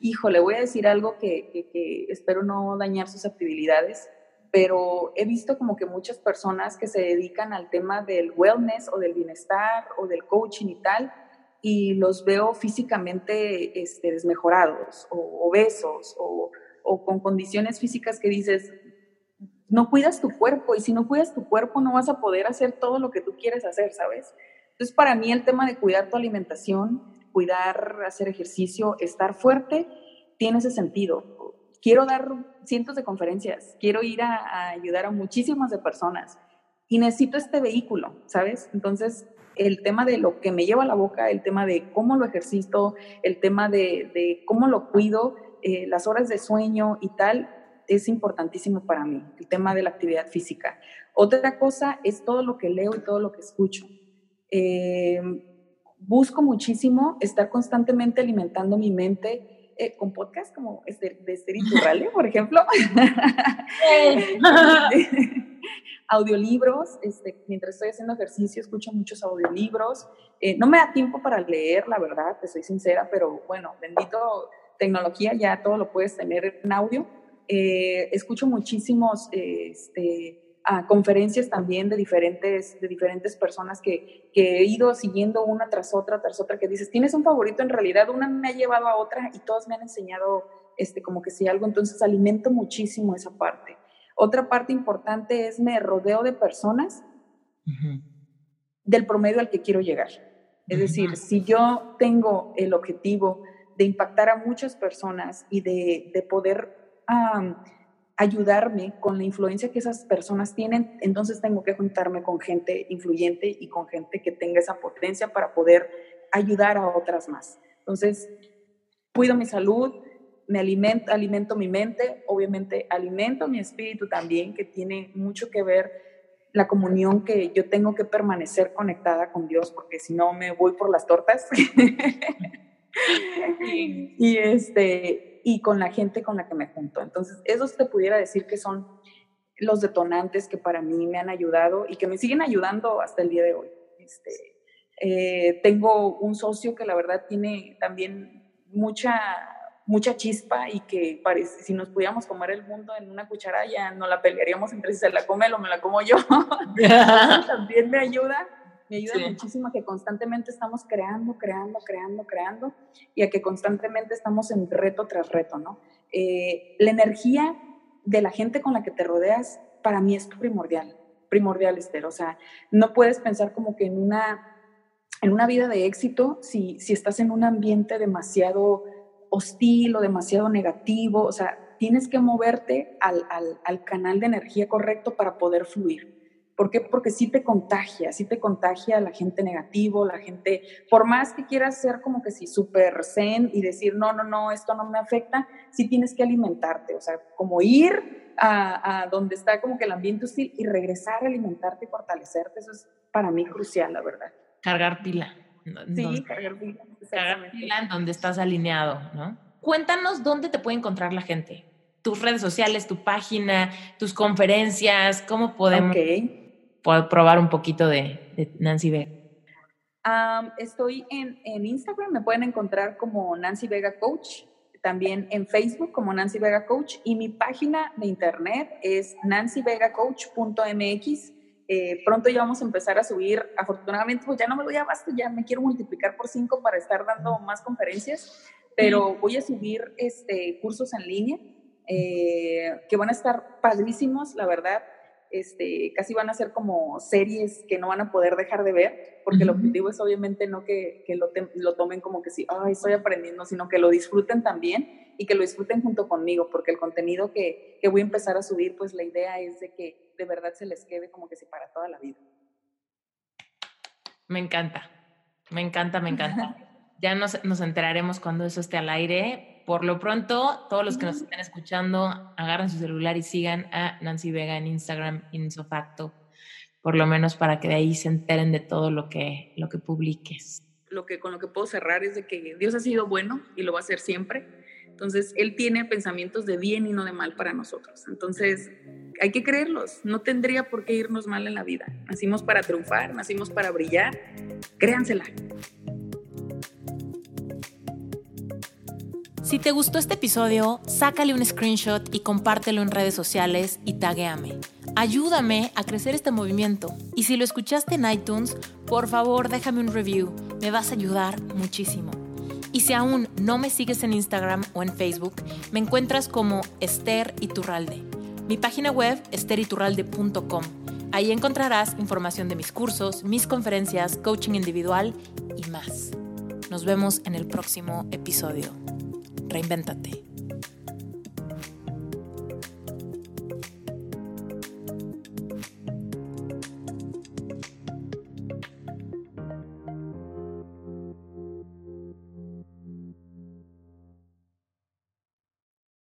híjole, voy a decir algo que, que espero no dañar sus susceptibilidades, pero he visto como que muchas personas que se dedican al tema del wellness o del bienestar o del coaching y tal, y los veo físicamente este, desmejorados o obesos o, con condiciones físicas que dices, no cuidas tu cuerpo y si no cuidas tu cuerpo no vas a poder hacer todo lo que tú quieres hacer, ¿sabes? Entonces para mí el tema de cuidar tu alimentación, cuidar, hacer ejercicio, estar fuerte, tiene ese sentido. Quiero dar cientos de conferencias, quiero ir a, a ayudar a muchísimas de personas y necesito este vehículo, ¿sabes? Entonces el tema de lo que me lleva a la boca, el tema de cómo lo ejercito, el tema de, cómo lo cuido, eh, las horas de sueño y tal, es importantísimo para mí, el tema de la actividad física. Otra cosa es todo lo que leo y todo lo que escucho. Eh, busco muchísimo estar constantemente alimentando mi mente eh, con podcast como este, de Esther Iturralde, por ejemplo. audiolibros, este, mientras estoy haciendo ejercicio escucho muchos audiolibros. Eh, no me da tiempo para leer, la verdad, te soy sincera, pero bueno, bendito tecnología, ya todo lo puedes tener en audio. Eh, escucho muchísimos este, conferencias también de diferentes, de diferentes personas que, que, he ido siguiendo una tras otra, tras otra, que dices, ¿tienes un favorito? En realidad una me ha llevado a otra y todos me han enseñado este, como que si algo, entonces alimento muchísimo esa parte. Otra parte importante es me rodeo de personas del promedio al que quiero llegar. Es decir, si yo tengo el objetivo de impactar a muchas personas y de, de poder ayudarme con la influencia que esas personas tienen, entonces tengo que juntarme con gente influyente y con gente que tenga esa potencia para poder ayudar a otras más. Entonces, cuido mi salud, me alimento, alimento mi mente, obviamente alimento mi espíritu también, que tiene mucho que ver la comunión que yo tengo que permanecer conectada con Dios, porque si no me voy por las tortas. y este y con la gente con la que me junto. Entonces, esos te pudiera decir que son los detonantes que para mí me han ayudado y que me siguen ayudando hasta el día de hoy. Este, eh, tengo un socio que la verdad tiene también mucha, mucha chispa y que parece, si nos pudiéramos comer el mundo en una cuchara ya no la pelearíamos entre si se la come o me la como yo. también me ayuda me ayuda muchísimo a que constantemente estamos creando, creando, creando, creando y a que constantemente estamos en reto tras reto, ¿no? Eh, la energía de la gente con la que te rodeas para mí es primordial, primordial, Esther. O sea, no puedes pensar como que en una, en una vida de éxito si, si estás en un ambiente demasiado hostil o demasiado negativo. O sea, tienes que moverte al, al, al canal de energía correcto para poder fluir. ¿Por qué? Porque sí te contagia, sí te contagia la gente negativo, la gente, por más que quieras ser como que sí súper zen y decir, no, no, no, esto no me afecta, sí tienes que alimentarte, o sea, como ir a, donde está como que el ambiente hostil y regresar a alimentarte y fortalecerte, eso es para mí crucial, la verdad. Cargar pila. Sí, pila. Pila en donde estás alineado, ¿no? Cuéntanos dónde te puede encontrar la gente tus redes sociales, tu página, tus conferencias, cómo podemos probar un poquito de, Nancy Vega? estoy en, en, Instagram, me pueden encontrar como Nancy Vega Coach, también en Facebook como Nancy Vega Coach y mi página de internet es nancyvegacoach.mx. Eh, pronto ya vamos a empezar a subir, afortunadamente pues ya no me voy a basta, ya me quiero multiplicar por cinco para estar dando más conferencias, pero voy a subir este, cursos en línea eh, que van a estar padrísimos, la verdad este, casi van a ser como series que no van a poder dejar de ver, porque el objetivo es obviamente no que, que lo, lo, tomen como que sí, ay, estoy aprendiendo, sino que lo disfruten también y que lo disfruten junto conmigo, porque el contenido que, que voy a empezar a subir, pues la idea es de que de verdad se les quede como que sí para toda la vida. Me encanta, me encanta, me encanta. ya nos, nos enteraremos cuando eso esté al aire, por lo pronto, todos los que nos estén escuchando, agarren su celular y sigan a Nancy Vega en Instagram, Insofacto, por lo menos para que de ahí se enteren de todo lo que, lo que publiques. Lo que, con lo que puedo cerrar es de que Dios ha sido bueno y lo va a ser siempre. Entonces, Él tiene pensamientos de bien y no de mal para nosotros. Entonces, hay que creerlos. No tendría por qué irnos mal en la vida. Nacimos para triunfar, nacimos para brillar. Créansela. Si te gustó este episodio, sácale un screenshot y compártelo en redes sociales y taguéame. Ayúdame a crecer este movimiento. Y si lo escuchaste en iTunes, por favor déjame un review. Me vas a ayudar muchísimo. Y si aún no me sigues en Instagram o en Facebook, me encuentras como Esther Iturralde. Mi página web, esteriturralde.com. Ahí encontrarás información de mis cursos, mis conferencias, coaching individual y más. Nos vemos en el próximo episodio. Reinvéntate.